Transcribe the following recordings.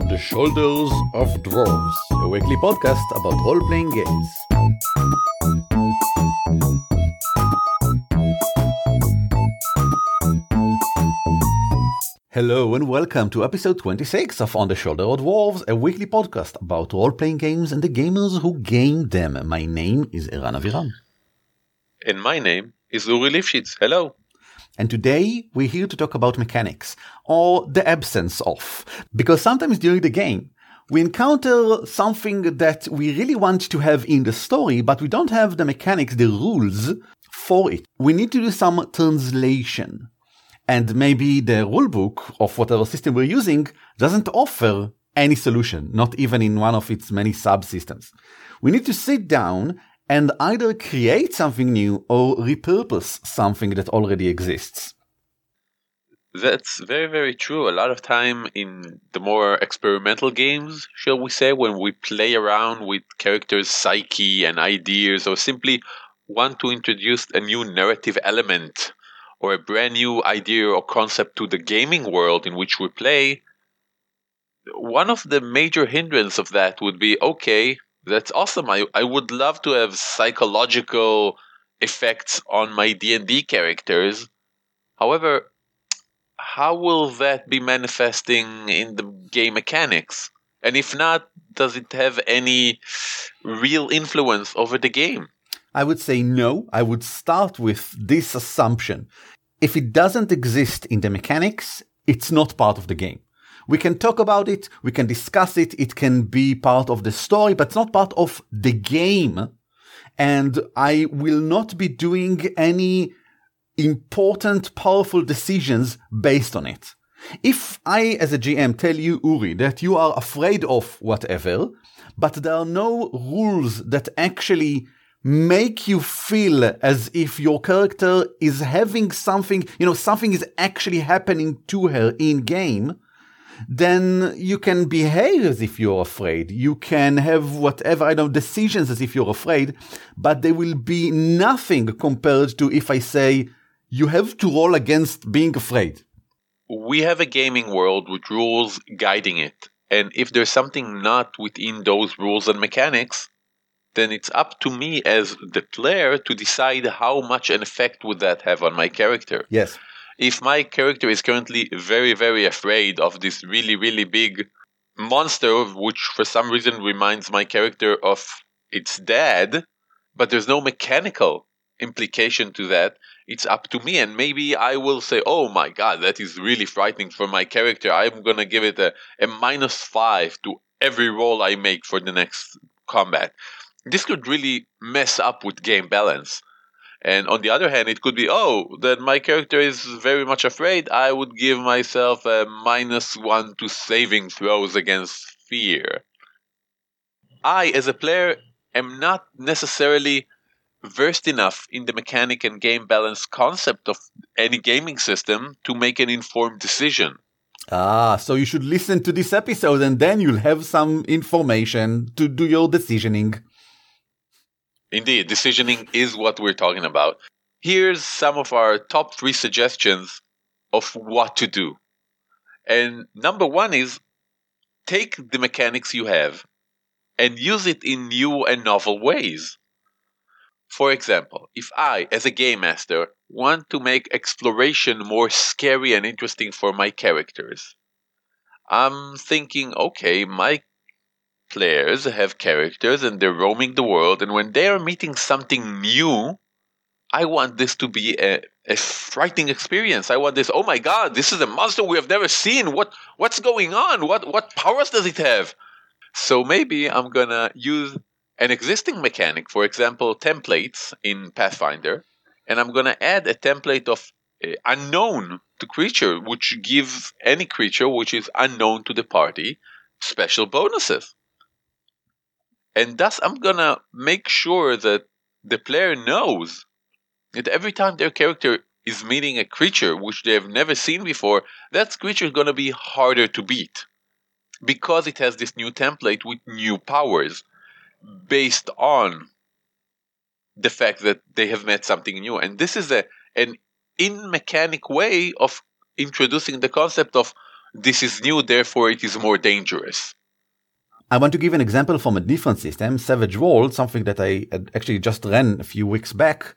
On the Shoulders of Dwarves, a weekly podcast about role playing games. Hello and welcome to episode 26 of On the Shoulder of Dwarves, a weekly podcast about role playing games and the gamers who game them. My name is Eran Aviram. And my name is Uri Lifshitz. Hello. And today we're here to talk about mechanics, or the absence of. Because sometimes during the game, we encounter something that we really want to have in the story, but we don't have the mechanics, the rules for it. We need to do some translation. And maybe the rulebook of whatever system we're using doesn't offer any solution, not even in one of its many subsystems. We need to sit down and either create something new or repurpose something that already exists. That's very, very true. A lot of time in the more experimental games, shall we say, when we play around with characters' psyche and ideas, or simply want to introduce a new narrative element or a brand new idea or concept to the gaming world in which we play, one of the major hindrance of that would be okay, that's awesome. I, I would love to have psychological effects on my D&D characters. However, how will that be manifesting in the game mechanics? And if not, does it have any real influence over the game? I would say no. I would start with this assumption. If it doesn't exist in the mechanics, it's not part of the game. We can talk about it, we can discuss it, it can be part of the story, but it's not part of the game. And I will not be doing any important, powerful decisions based on it. If I, as a GM, tell you, Uri, that you are afraid of whatever, but there are no rules that actually make you feel as if your character is having something, you know, something is actually happening to her in game, then you can behave as if you're afraid. You can have whatever, I know, decisions as if you're afraid, but there will be nothing compared to if I say, you have to roll against being afraid. We have a gaming world with rules guiding it. And if there's something not within those rules and mechanics, then it's up to me as the player to decide how much an effect would that have on my character. Yes if my character is currently very, very afraid of this really, really big monster, which for some reason reminds my character of its dad, but there's no mechanical implication to that, it's up to me. And maybe I will say, oh my god, that is really frightening for my character. I'm going to give it a, a minus five to every roll I make for the next combat. This could really mess up with game balance. And on the other hand, it could be, oh, that my character is very much afraid. I would give myself a minus one to saving throws against fear. I, as a player, am not necessarily versed enough in the mechanic and game balance concept of any gaming system to make an informed decision. Ah, so you should listen to this episode and then you'll have some information to do your decisioning. Indeed, decisioning is what we're talking about. Here's some of our top three suggestions of what to do. And number one is take the mechanics you have and use it in new and novel ways. For example, if I, as a game master, want to make exploration more scary and interesting for my characters, I'm thinking, okay, my players have characters and they're roaming the world, and when they are meeting something new, I want this to be a, a frightening experience. I want this, oh my god, this is a monster we have never seen. What what's going on? What what powers does it have? So maybe I'm gonna use an existing mechanic, for example, templates in Pathfinder, and I'm gonna add a template of uh, unknown to creature, which gives any creature which is unknown to the party special bonuses. And thus, I'm gonna make sure that the player knows that every time their character is meeting a creature which they have never seen before, that creature is gonna be harder to beat because it has this new template with new powers based on the fact that they have met something new. And this is a an in mechanic way of introducing the concept of this is new, therefore it is more dangerous. I want to give an example from a different system, Savage World, something that I actually just ran a few weeks back.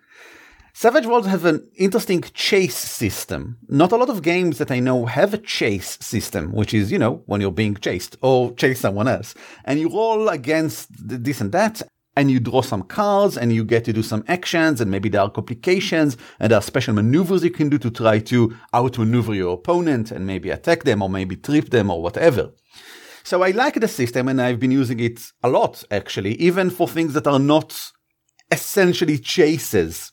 Savage Worlds have an interesting chase system. Not a lot of games that I know have a chase system, which is, you know, when you're being chased or chase someone else. And you roll against this and that, and you draw some cards and you get to do some actions and maybe there are complications and there are special maneuvers you can do to try to outmaneuver your opponent and maybe attack them or maybe trip them or whatever. So I like the system and I've been using it a lot actually, even for things that are not essentially chases.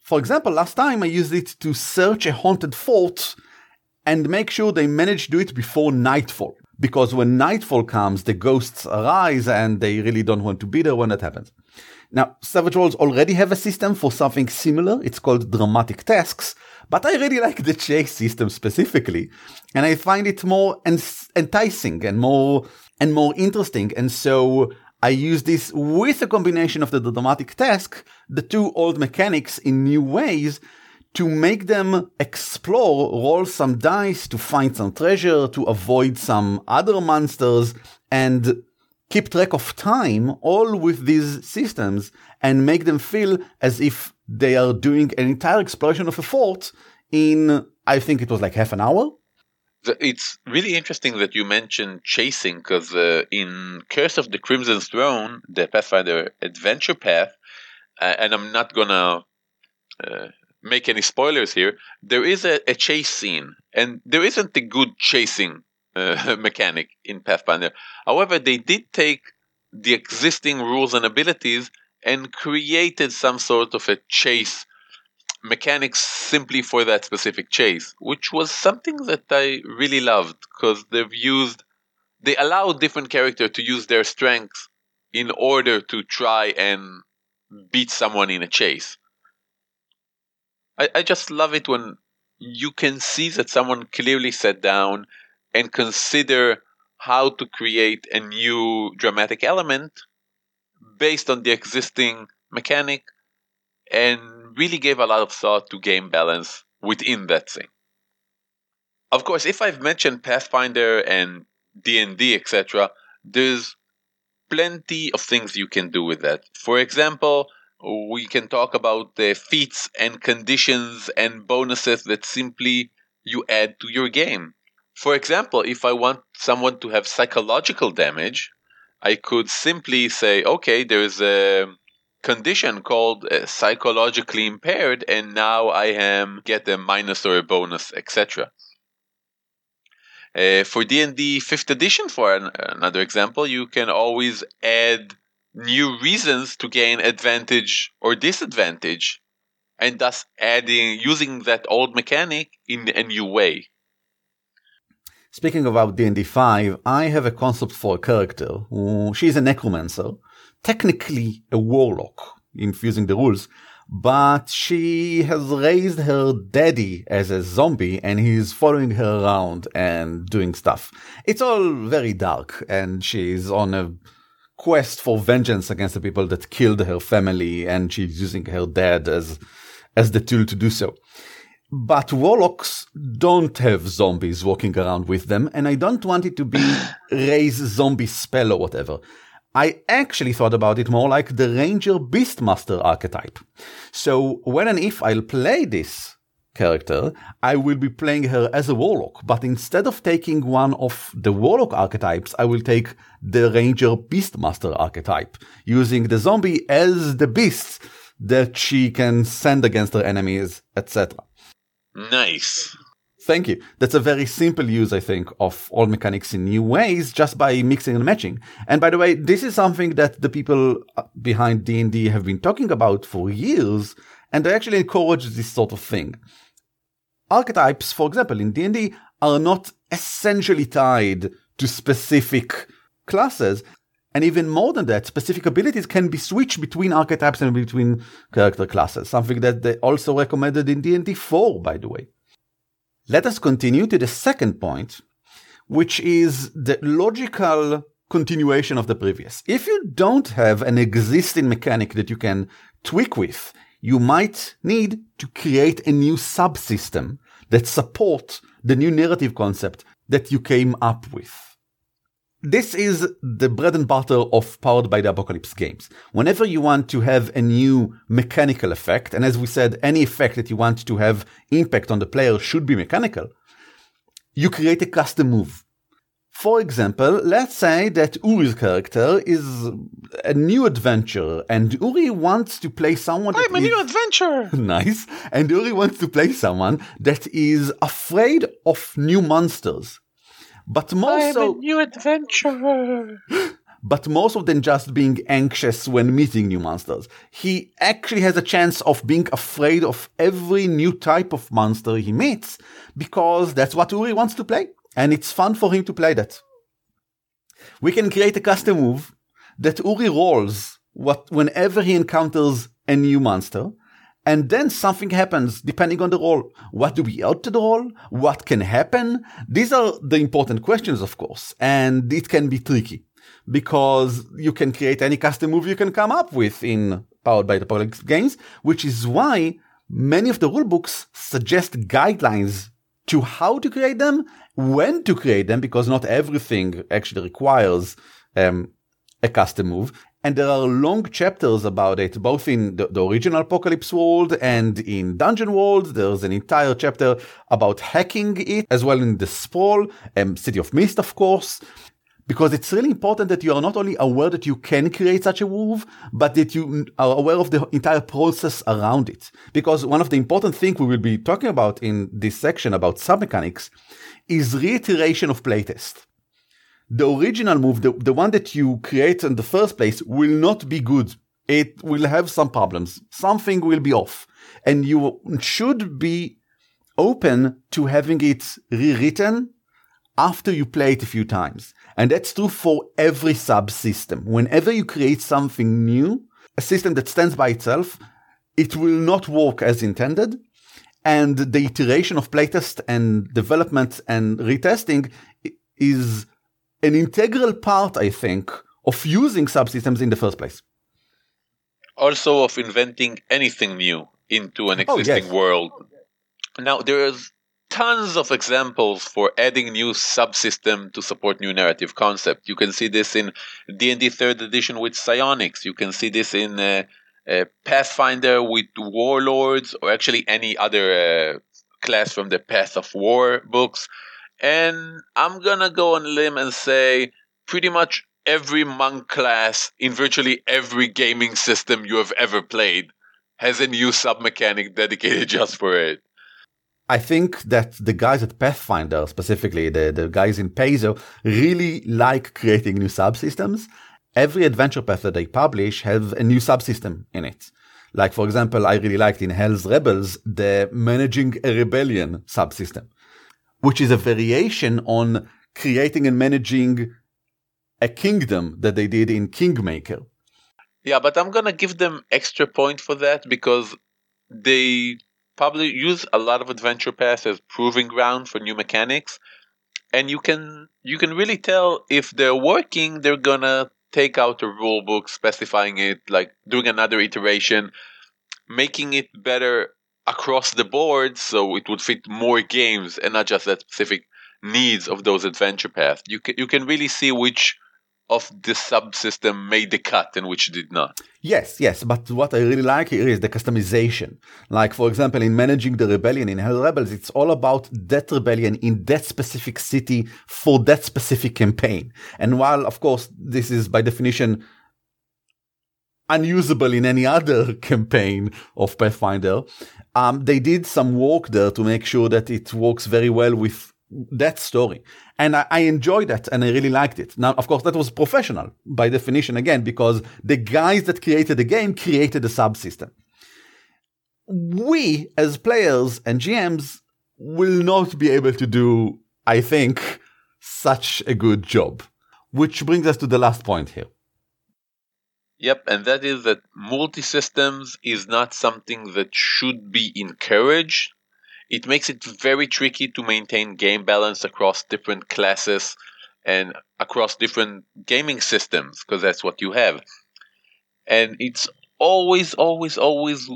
For example, last time I used it to search a haunted fort and make sure they manage to do it before nightfall. Because when nightfall comes, the ghosts arise and they really don't want to be there when that happens. Now, Savage Worlds already have a system for something similar. It's called dramatic tasks, but I really like the chase system specifically, and I find it more enticing and more and more interesting. And so I use this with a combination of the dramatic task, the two old mechanics in new ways to make them explore, roll some dice to find some treasure, to avoid some other monsters, and keep track of time, all with these systems, and make them feel as if they are doing an entire exploration of a fort in, I think it was like half an hour. It's really interesting that you mentioned chasing because uh, in Curse of the Crimson Throne, the Pathfinder adventure path, uh, and I'm not gonna uh, make any spoilers here, there is a, a chase scene, and there isn't a good chasing uh, mechanic in Pathfinder. However, they did take the existing rules and abilities and created some sort of a chase mechanics simply for that specific chase, which was something that I really loved because they've used, they allow different characters to use their strengths in order to try and beat someone in a chase. I, I just love it when you can see that someone clearly sat down and consider how to create a new dramatic element based on the existing mechanic and really gave a lot of thought to game balance within that thing. Of course, if I've mentioned Pathfinder and D&D, etc., there's plenty of things you can do with that. For example, we can talk about the feats and conditions and bonuses that simply you add to your game. For example, if I want someone to have psychological damage, I could simply say, okay, there's a condition called uh, psychologically impaired, and now I am get a minus or a bonus, etc. Uh, for D&D 5th edition, for an, another example, you can always add new reasons to gain advantage or disadvantage and thus adding using that old mechanic in a new way speaking about d&d 5 i have a concept for a character she's a necromancer technically a warlock infusing the rules but she has raised her daddy as a zombie and he's following her around and doing stuff it's all very dark and she's on a quest for vengeance against the people that killed her family, and she's using her dad as as the tool to do so. But warlocks don't have zombies walking around with them, and I don't want it to be raise zombie spell or whatever. I actually thought about it more like the Ranger Beastmaster archetype. So when and if I'll play this character, I will be playing her as a warlock, but instead of taking one of the warlock archetypes, I will take the ranger beastmaster archetype, using the zombie as the beast that she can send against her enemies, etc. Nice. Thank you. That's a very simple use, I think, of all mechanics in new ways, just by mixing and matching. And by the way, this is something that the people uh, behind D&D have been talking about for years, and they actually encourage this sort of thing. Archetypes, for example, in D&D are not essentially tied to specific classes. And even more than that, specific abilities can be switched between archetypes and between character classes, something that they also recommended in D&D 4, by the way. Let us continue to the second point, which is the logical continuation of the previous. If you don't have an existing mechanic that you can tweak with, you might need to create a new subsystem that supports the new narrative concept that you came up with. This is the bread and butter of Powered by the Apocalypse games. Whenever you want to have a new mechanical effect, and as we said, any effect that you want to have impact on the player should be mechanical, you create a custom move. For example, let's say that Uri's character is a new adventurer and Uri wants to play someone I'm a is- new adventure. nice. And Uri wants to play someone that is afraid of new monsters. But more I'm so, a new adventure. but more so than just being anxious when meeting new monsters. He actually has a chance of being afraid of every new type of monster he meets because that's what Uri wants to play. And it's fun for him to play that. We can create a custom move that Uri rolls what, whenever he encounters a new monster. And then something happens depending on the roll. What do we add to the roll? What can happen? These are the important questions, of course, and it can be tricky because you can create any custom move you can come up with in Powered by the Apocalypse games, which is why many of the rulebooks suggest guidelines to how to create them, when to create them, because not everything actually requires um, a custom move. And there are long chapters about it, both in the, the, original Apocalypse world and in Dungeon World. There's an entire chapter about hacking it, as well in the Sprawl, um, City of Mist, of course. Because it's really important that you are not only aware that you can create such a move, but that you are aware of the entire process around it. Because one of the important things we will be talking about in this section about submechanics is reiteration of playtest the original move, the, the one that you create in the first place, will not be good. It will have some problems. Something will be off. And you should be open to having it rewritten after you play it a few times. And that's true for every subsystem. Whenever you create something new, a system that stands by itself, it will not work as intended. And the iteration of playtest and development and retesting is an integral part, I think, of using subsystems in the first place. Also, of inventing anything new into an existing oh, yes. world. Now, there's tons of examples for adding new subsystem to support new narrative concept. You can see this in D&D 3rd edition with psionics. You can see this in uh, uh, Pathfinder with warlords, or actually any other uh, class from the Path of War books. And I'm gonna go on limb and say pretty much every monk class in virtually every gaming system you have ever played has a new sub mechanic dedicated just for it. I think that the guys at Pathfinder, specifically the, the guys in Paizo, really like creating new subsystems. Every adventure path that they publish has a new subsystem in it. Like, for example, I really liked in Hell's Rebels, the managing a rebellion subsystem which is a variation on creating and managing a kingdom that they did in Kingmaker. Yeah, but I'm gonna give them extra point for that because they probably use a lot of adventure paths as proving ground for new mechanics, and you can you can really tell if they're working. They're gonna take out a rule book specifying it, like doing another iteration, making it better across the board so it would fit more games and not just that specific needs of those adventure paths. You can, you can really see which of the subsystem made the cut and which did not. Yes, yes, but what I really like here is the customization. Like, for example, in managing the rebellion in Hell Rebels, it's all about that rebellion in that specific city for that specific campaign. And while, of course, this is by definition unusable in any other campaign of Pathfinder, um, they did some work there to make sure that it works very well with that story. And I, I enjoyed that and I really liked it. Now, of course, that was professional by definition again, because the guys that created the game created the subsystem. We as players and GMs will not be able to do, I think, such a good job. Which brings us to the last point here. Yep, and that is that multi systems is not something that should be encouraged. It makes it very tricky to maintain game balance across different classes and across different gaming systems, because that's what you have. And it's always, always, always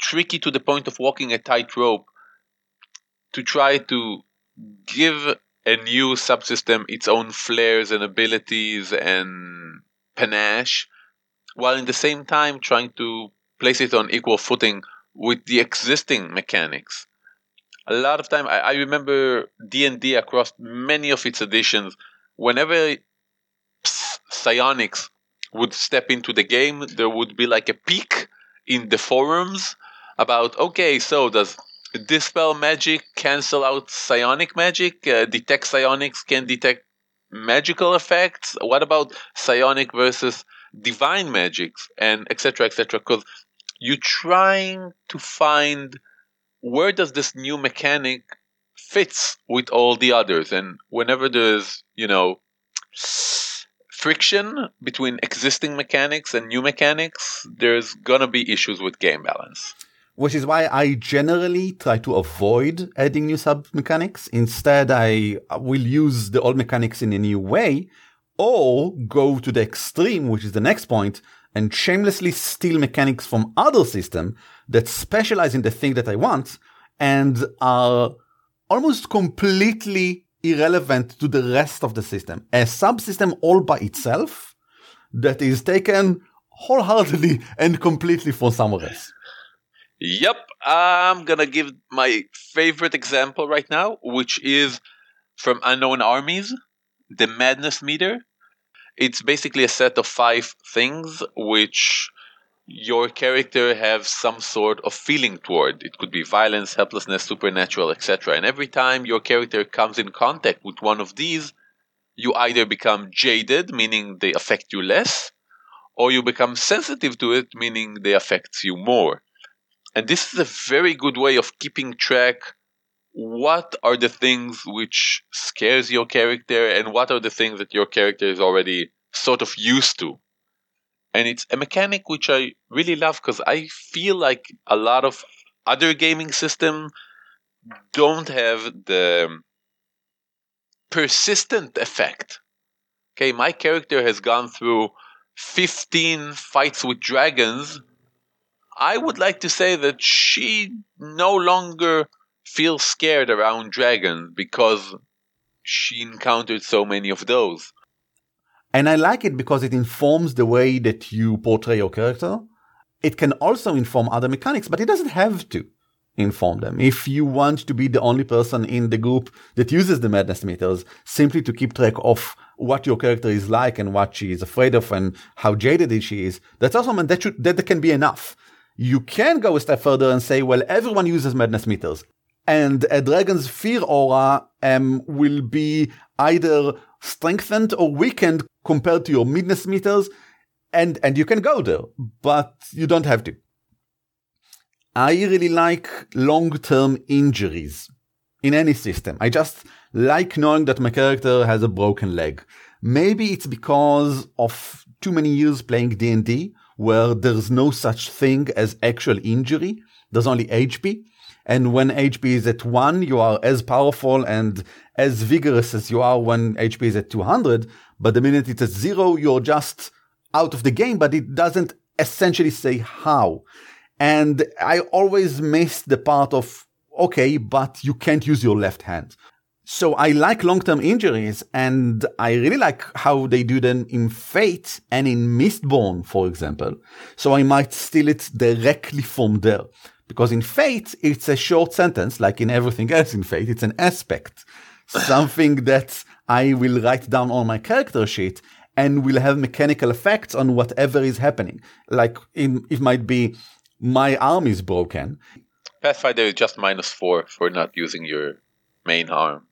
tricky to the point of walking a tightrope to try to give a new subsystem its own flares and abilities and panache, while in the same time trying to place it on equal footing with the existing mechanics. A lot of time, I, I remember D and D across many of its editions. Whenever psionics would step into the game, there would be like a peak in the forums about okay, so does dispel magic cancel out psionic magic? Uh, detect psionics can detect magical effects. What about psionic versus divine magics and etc. etc. Because you're trying to find where does this new mechanic fits with all the others, and whenever there's you know friction between existing mechanics and new mechanics, there's gonna be issues with game balance. Which is why I generally try to avoid adding new sub mechanics. Instead, I will use the old mechanics in a new way or go to the extreme, which is the next point, and shamelessly steal mechanics from other systems that specialize in the thing that I want and are almost completely irrelevant to the rest of the system. A subsystem all by itself that is taken wholeheartedly and completely for somewhere else. Yep, I'm gonna give my favorite example right now, which is from Unknown Armies, the Madness Meter. It's basically a set of five things which your character have some sort of feeling toward. It could be violence, helplessness, supernatural, etc. And every time your character comes in contact with one of these, you either become jaded, meaning they affect you less, or you become sensitive to it, meaning they affect you more. And this is a very good way of keeping track what are the things which scares your character and what are the things that your character is already sort of used to and it's a mechanic which I really love because I feel like a lot of other gaming system don't have the persistent effect. Okay, my character has gone through 15 fights with dragons. I would like to say that she no longer feels scared around dragons because she encountered so many of those. And I like it because it informs the way that you portray your character. It can also inform other mechanics, but it doesn't have to inform them. If you want to be the only person in the group that uses the madness meters simply to keep track of what your character is like and what she is afraid of and how jaded she is, that's also that should, that can be enough. You can go a step further and say, well, everyone uses madness meters and a dragon's fear aura um, will be either strengthened or weakened compared to your madness meters, and and you can go there, but you don't have to. I really like long-term injuries in any system. I just like knowing that my character has a broken leg. Maybe it's because of too many years playing D&D where there's no such thing as actual injury. There's only HP. And when HP is at one, you are as powerful and as vigorous as you are when HP is at 200. But the minute it's at zero, you're just out of the game, but it doesn't essentially say how. And I always missed the part of, okay, but you can't use your left hand. So I like long-term injuries and I really like how they do them in Fate and in Mistborn, for example. So I might steal it directly from there. Because in Fate, it's a short sentence, like in everything else in Fate, it's an aspect. Something that I will write down on my character sheet and will have mechanical effects on whatever is happening. Like in, it might be my arm is broken. Pathfinder is just minus four for not using your main arm.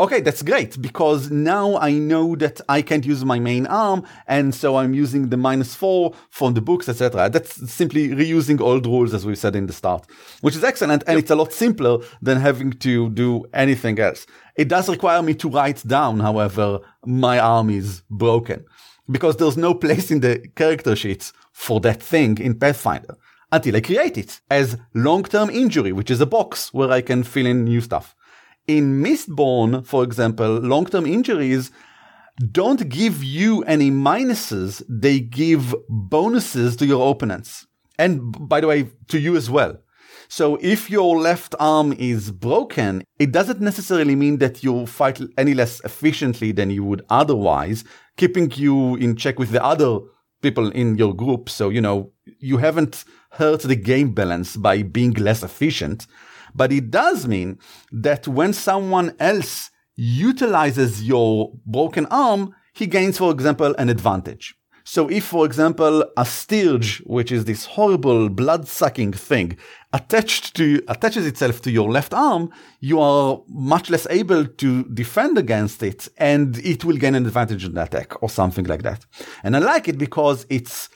Okay, that's great because now I know that I can't use my main arm, and so I'm using the minus four from the books, etc. That's simply reusing old rules as we said in the start, which is excellent, and yep. it's a lot simpler than having to do anything else. It does require me to write down, however, my arm is broken because there's no place in the character sheets for that thing in Pathfinder until I create it as long-term injury, which is a box where I can fill in new stuff. In Mistborn, for example, long-term injuries don't give you any minuses. They give bonuses to your opponents. And by the way, to you as well. So if your left arm is broken, it doesn't necessarily mean that you fight any less efficiently than you would otherwise, keeping you in check with the other people in your group. So, you know, you haven't hurt the game balance by being less efficient. But it does mean that when someone else utilizes your broken arm, he gains, for example, an advantage. So if, for example, a stirge, which is this horrible blood-sucking thing, attached to, attaches itself to your left arm, you are much less able to defend against it, and it will gain an advantage in the attack, or something like that. And I like it because it's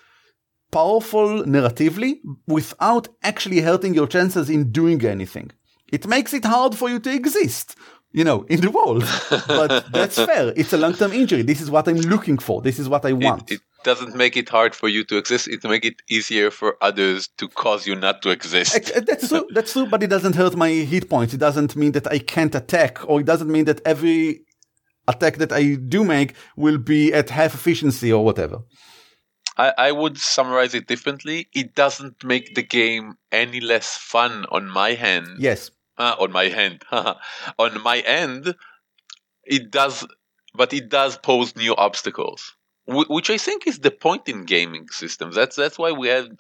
powerful narratively without actually hurting your chances in doing anything. It makes it hard for you to exist, you know, in the world. but that's fair. It's a long-term injury. This is what I'm looking for. This is what I want. It, it doesn't make it hard for you to exist. It makes it easier for others to cause you not to exist. Eh, that's true. That's true. But it doesn't hurt my hit points. It doesn't mean that I can't attack, or it doesn't mean that every attack that I do make will be at half efficiency or whatever. I, I would summarize it differently. It doesn't make the game any less fun on my hand. Yes. Uh, on my hand. on my end, it does, but it does pose new obstacles, which I think is the point in gaming systems. That's that's why we had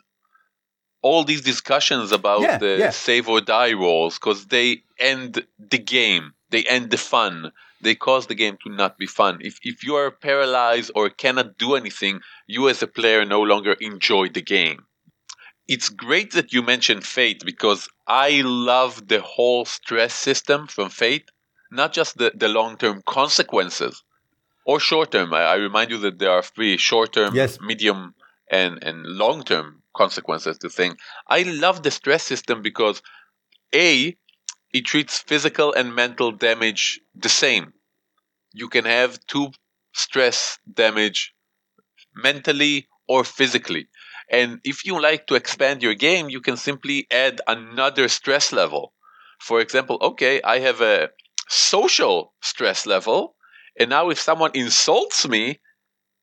all these discussions about Yeah, the yeah. save or die rolls because they end the game, they end the fun, they cause the game to not be fun. If if you are paralyzed or cannot do anything, you as a player no longer enjoy the game. It's great that you mentioned Fate because I love the whole stress system from Fate, not just the, the long term consequences or short term. I, I remind you that there are three short term, Yes. medium, and, and long term consequences to thing. I love the stress system because A, it treats physical and mental damage the same. You can have two stress damage mentally or physically. And if you like to expand your game, you can simply add another stress level. For example, okay, I have a social stress level, and now if someone insults me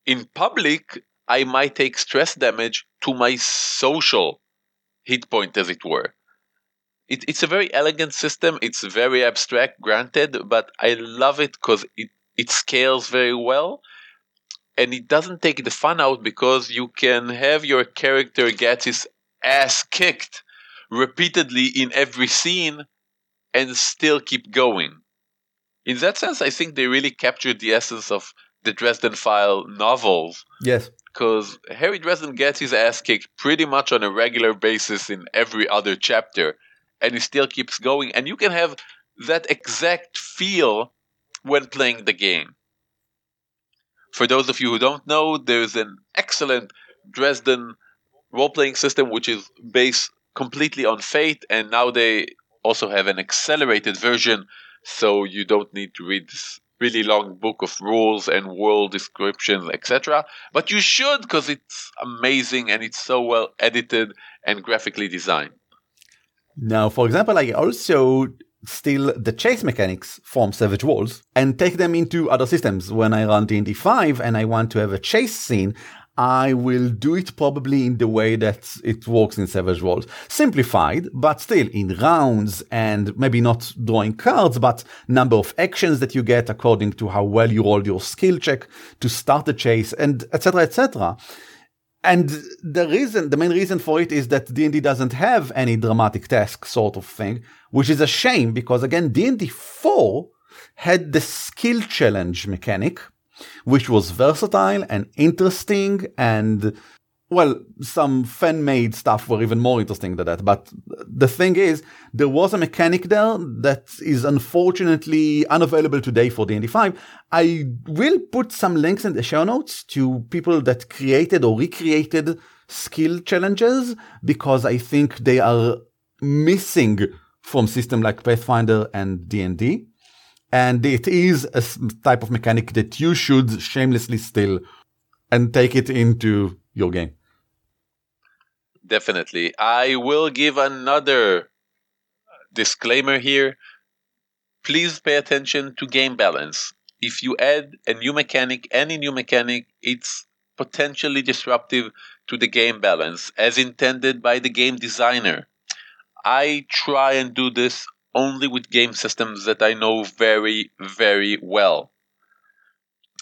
in public, I might take stress damage to my social hit point, as it were. It, it's a very elegant system. It's very abstract, granted, but I love it because it, it scales very well and it doesn't take the fun out because you can have your character get his ass kicked repeatedly in every scene and still keep going. In that sense, I think they really captured the essence of the Dresden File novels Yes. because Harry Dresden gets his ass kicked pretty much on a regular basis in every other chapter, and it still keeps going. And you can have that exact feel when playing the game. For those of you who don't know, there's an excellent Dresden role playing system which is based completely on Fate, and now they also have an accelerated version, so you don't need to read this really long book of rules and world descriptions, etc. But you should because it's amazing and it's so well edited and graphically designed. Now, for example, I also steal the chase mechanics from Savage Worlds and take them into other systems. When I run D&D 5 and I want to have a chase scene, I will do it probably in the way that it works in Savage Worlds. Simplified, but still in rounds and maybe not drawing cards, but number of actions that you get according to how well you rolled your skill check to start the chase and etc. etc. And the reason, the main reason for it is that D&D doesn't have any dramatic task sort of thing, which is a shame because again, D&D 4 had the skill challenge mechanic, which was versatile and interesting and well, some fan-made stuff were even more interesting than that. But the thing is, there was a mechanic there that is unfortunately unavailable today for D&D 5. I will put some links in the show notes to people that created or recreated skill challenges because I think they are missing from system like Pathfinder and D&D. And it is a type of mechanic that you should shamelessly steal and take it into your game. Definitely. I will give another disclaimer here. Please pay attention to game balance. If you add a new mechanic, any new mechanic, it's potentially disruptive to the game balance as intended by the game designer. I try and do this only with game systems that I know very, very well.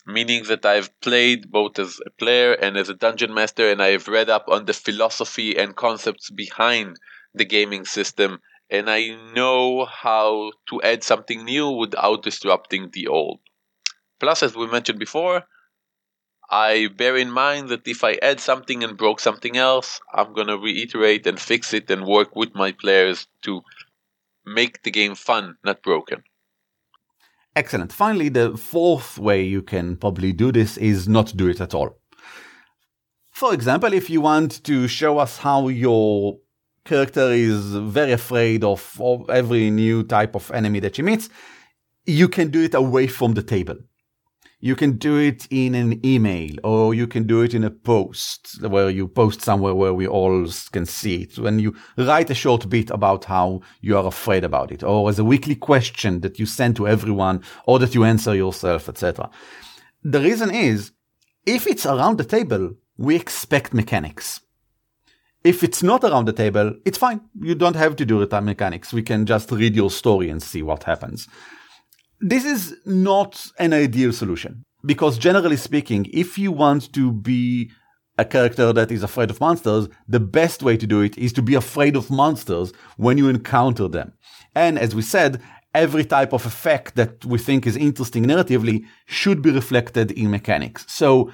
Meaning that I've played both as a player and as a dungeon master, and I have read up on the philosophy and concepts behind the gaming system, and I know how to add something new without disrupting the old. Plus, as we mentioned before, I bear in mind that if I add something and broke something else, I'm going to reiterate and fix it and work with my players to make the game fun, not broken. Excellent. Finally, the fourth way you can probably do this is not do it at all. For example, if you want to show us how your character is very afraid of, of every new type of enemy that she meets, you can do it away from the table. You can do it in an email or you can do it in a post where you post somewhere where we all can see it. When you write a short bit about how you are afraid about it or as a weekly question that you send to everyone or that you answer yourself, etc. The reason is if it's around the table, we expect mechanics. If it's not around the table, it's fine. You don't have to do the mechanics. We can just read your story and see what happens. This is not an ideal solution because generally speaking, if you want to be a character that is afraid of monsters, the best way to do it is to be afraid of monsters when you encounter them. And as we said, every type of effect that we think is interesting narratively should be reflected in mechanics. So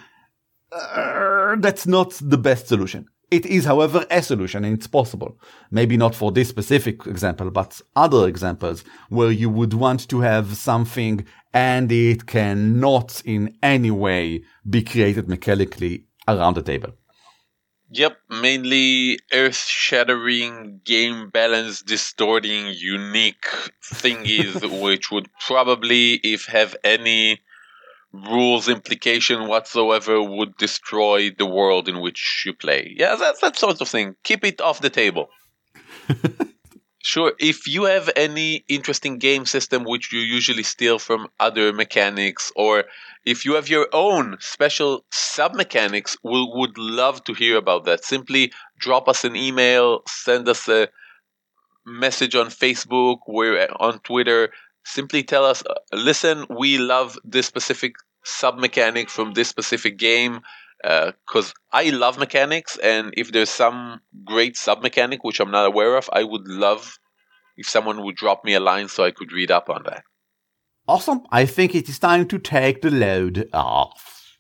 uh, that's not the best solution. It is, however, a solution and it's possible. Maybe not for this specific example, but other examples where you would want to have something and it cannot in any way be created mechanically around the table. Yep, mainly earth shattering, game balance distorting, unique thingies, which would probably, if have any rules implication whatsoever would destroy the world in which you play. Yeah, that's that sort of thing. Keep it off the table. sure, if you have any interesting game system which you usually steal from other mechanics, or if you have your own special sub mechanics, we would love to hear about that. Simply drop us an email, send us a message on Facebook, we're on Twitter simply tell us uh, listen we love this specific sub mechanic from this specific game because uh, I love mechanics, and if there's some great sub mechanic which I'm not aware of, I would love if someone would drop me a line so I could read up on that. Awesome. I think it is time to take the load off.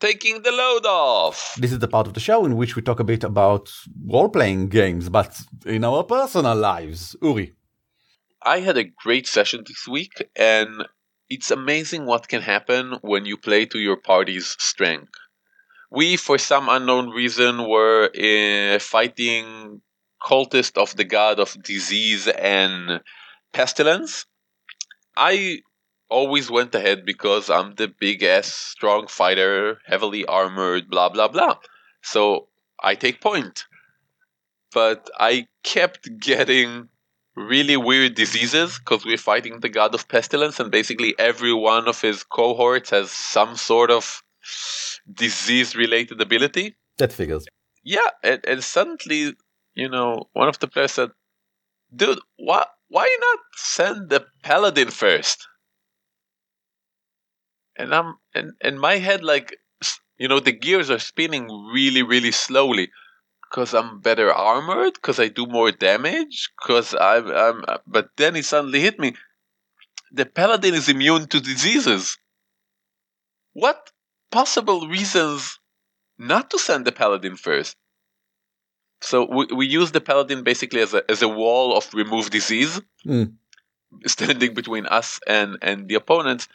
Taking the load off. This is the part of the show in which we talk a bit about role playing games, but in our personal lives. Uri. I had a great session this week, and it's amazing what can happen when you play to your party's strength. We, for some unknown reason, were uh, fighting cultists of the god of disease and pestilence. I always went ahead because I'm the big ass strong fighter, heavily armored, blah blah blah. So I take point. But I kept getting really weird diseases because we're fighting the god of pestilence, and basically every one of his cohorts has some sort of disease related ability. That figures. Yeah, and, and suddenly, you know, one of the players said, "Dude, why why not send the paladin first? And I'm and in my head, like, you know, the gears are spinning really, really slowly because I'm better armored, because I do more damage, because I'm, I'm. But then it suddenly hit me: the paladin is immune to diseases. What possible reasons not to send the paladin first? So we, we use the paladin basically as a as a wall of remove disease, mm. standing between us and and the opponents.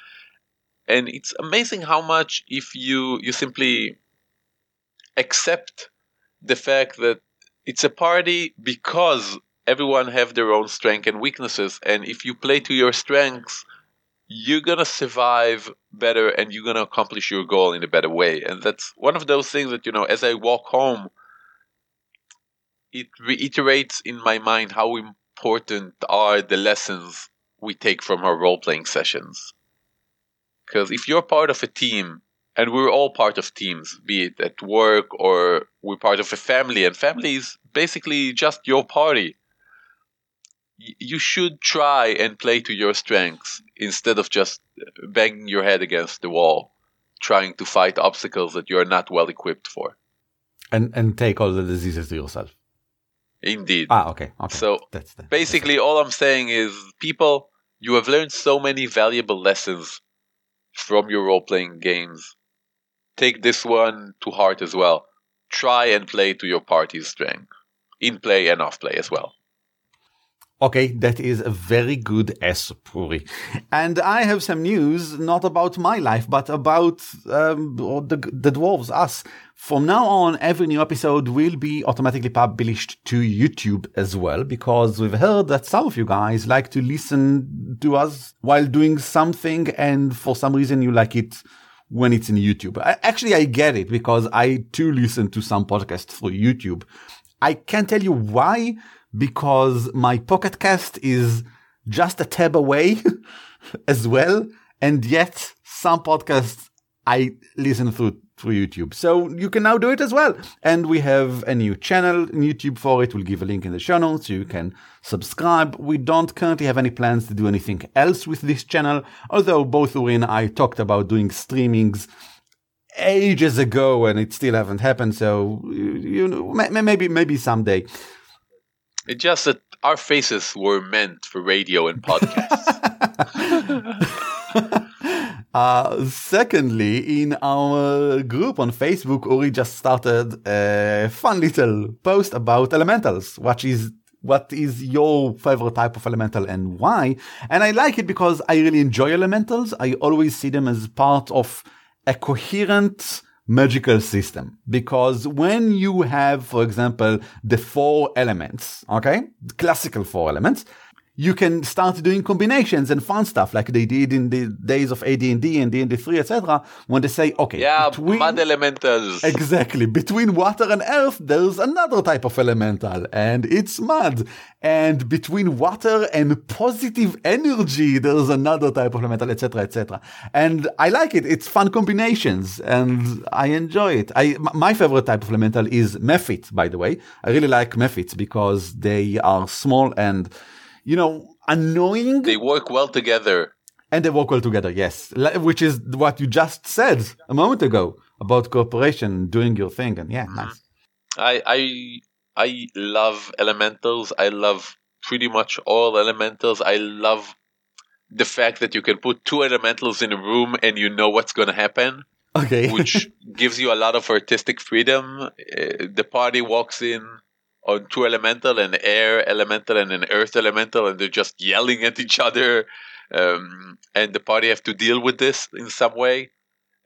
And it's amazing how much if you you simply accept the fact that it's a party because everyone have their own strengths and weaknesses. And if you play to your strengths you're going to survive better and you're going to accomplish your goal in a better way. And that's one of those things that you know as i walk home it reiterates in my mind how important are the lessons we take from our role playing sessions because if you're part of a team and we're all part of teams, be it at work or we're part of a family, and family is basically just your party. You should try and play to your strengths instead of just banging your head against the wall, trying to fight obstacles that you're not well equipped for. And and take all the diseases to yourself. Indeed. Ah, okay. okay. So that's the, basically, all I'm saying is, people, you have learned so many valuable lessons from your role playing games. Take this one to heart as well. Try and play to your party's strength, in play and off play as well. Okay, that is a very good S, Puri. And I have some news, not about my life, but about um, the, the dwarves, us. From now on, every new episode will be automatically published to YouTube as well, because we've heard that some of you guys like to listen to us while doing something, and for some reason you like it when it's in YouTube. I, actually, I get it, because I too listen to some podcasts through YouTube. I can't tell you why, because my Pocket Cast is just a tab away as well. And yet some podcasts I listen through through YouTube. So you can now do it as well. And we have a new channel in YouTube for it. We'll give a link in the show notes so you can subscribe. We don't currently have any plans to do anything else with this channel, although both Uri and I talked about doing streamings ages ago and it still haven't happened. So, you know, maybe, maybe someday. It's just that our faces were meant for radio and podcasts. uh, secondly, in our group on Facebook, Uri just started a fun little post about elementals, which is what is your favorite type of elemental and why. And I like it because I really enjoy elementals. I always see them as part of a coherent magical system. Because when you have, for example, the four elements, okay, classical four elements, you can start doing combinations and fun stuff like they did in the days of AD&D and D&D 3, etc. When they say, okay, yeah, between, mud elementals. Exactly. Between water and earth, there's another type of elemental and it's mud. And between water and positive energy, there's another type of elemental, etc., etc. And I like it. It's fun combinations and I enjoy it. I, my favorite type of elemental is Mephit, by the way. I really like Mephits because they are small and you know, annoying. They work well together. And they work well together, yes. Which is what you just said a moment ago about cooperation, doing your thing, and yeah, mm-hmm. nice. I I I love elementals. I love pretty much all elementals. I love the fact that you can put two elementals in a room and you know what's going to happen. Okay. which gives you a lot of artistic freedom. Uh, the party walks in on two elemental, and air elemental and an earth elemental, and they're just yelling at each other. Um, and the party have to deal with this in some way.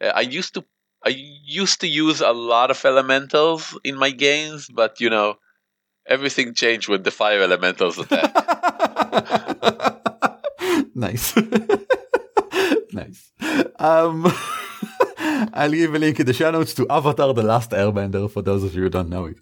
Uh, I used to I used to use a lot of elementals in my games, but you know, everything changed when the fire elementals attacked. nice, nice. Um, I'll give a link in the show notes to Avatar: The Last Airbender for those of you who don't know it.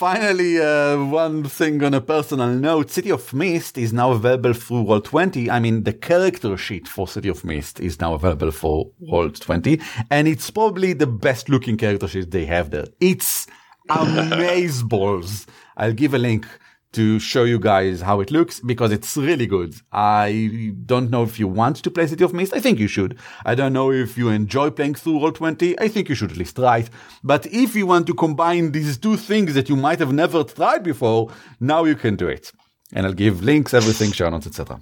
Finally, uh, one thing on a personal note, City of Mist is now available through Roll20. I mean, the character sheet for City of Mist is now available for Roll20, and it's probably the best looking character sheet they have there. It's amazeballs. I'll give a link to show you guys how it looks because it's really good. I don't know if you want to play City of Mist. I think you should. I don't know if you enjoy playing through Roll20. I think you should at least try it. But if you want to combine these two things that you might have never tried before, now you can do it. And I'll give links, everything, show notes, etc.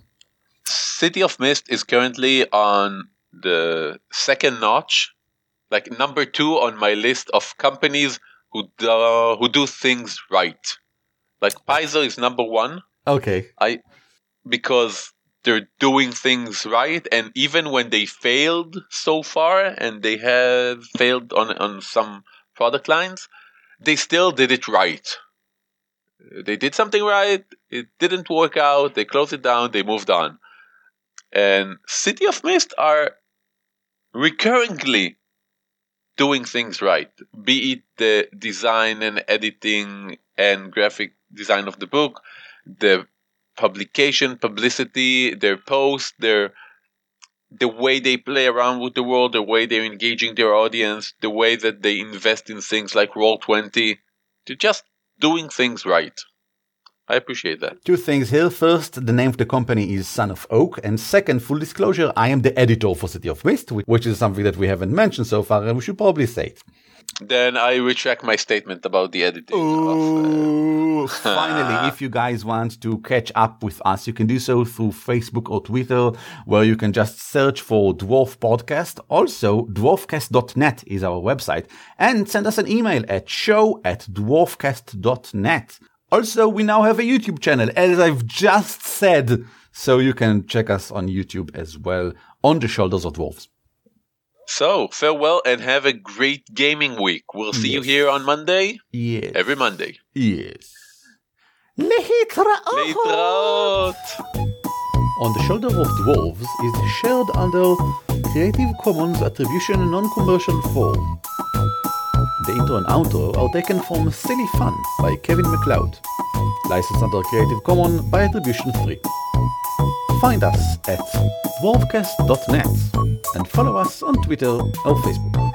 City of Mist is currently on the second notch, like number two on my list of companies who do, who do things right like Paizo is number one. Okay. I because they're doing things right, and even when they failed so far, and they have failed on on some product lines, they still did it right. They did something right. It didn't work out. They closed it down. They moved on. And City of Mist are recurringly doing things right, be it the design and editing and graphic design of the book, the publication, publicity, their posts, their the way they play around with the world, the way they're engaging their audience, the way that they invest in things like Roll20. They're just doing things right. I appreciate that. Two things here. First, the name of the company is Son of Oak. And second, full disclosure, I am the editor for City of Mist, which is something that we haven't mentioned so far, and we should probably say it. Then I retract my statement about the editing. Ooh, of, uh... finally, if you guys want to catch up with us, you can do so through Facebook or Twitter, where you can just search for Dwarf Podcast. Also, dwarfcast.net is our website, and send us an email at show at dwarfcast.net. Also, we now have a YouTube channel, as I've just said, so you can check us on YouTube as well, on the shoulders of dwarves. So, farewell and have a great gaming week. We'll see yes. you here on Monday. Yes. Every Monday. Yes. Lehitraot! On the Shoulder of Dwarves is shared under Creative Commons Attribution Non-Commercial form. The intro and outro are taken from Silly Fun by Kevin MacLeod, Licensed under Creative Commons by Attribution 3. Find us at dwarfcast.net and follow us on Twitter or Facebook.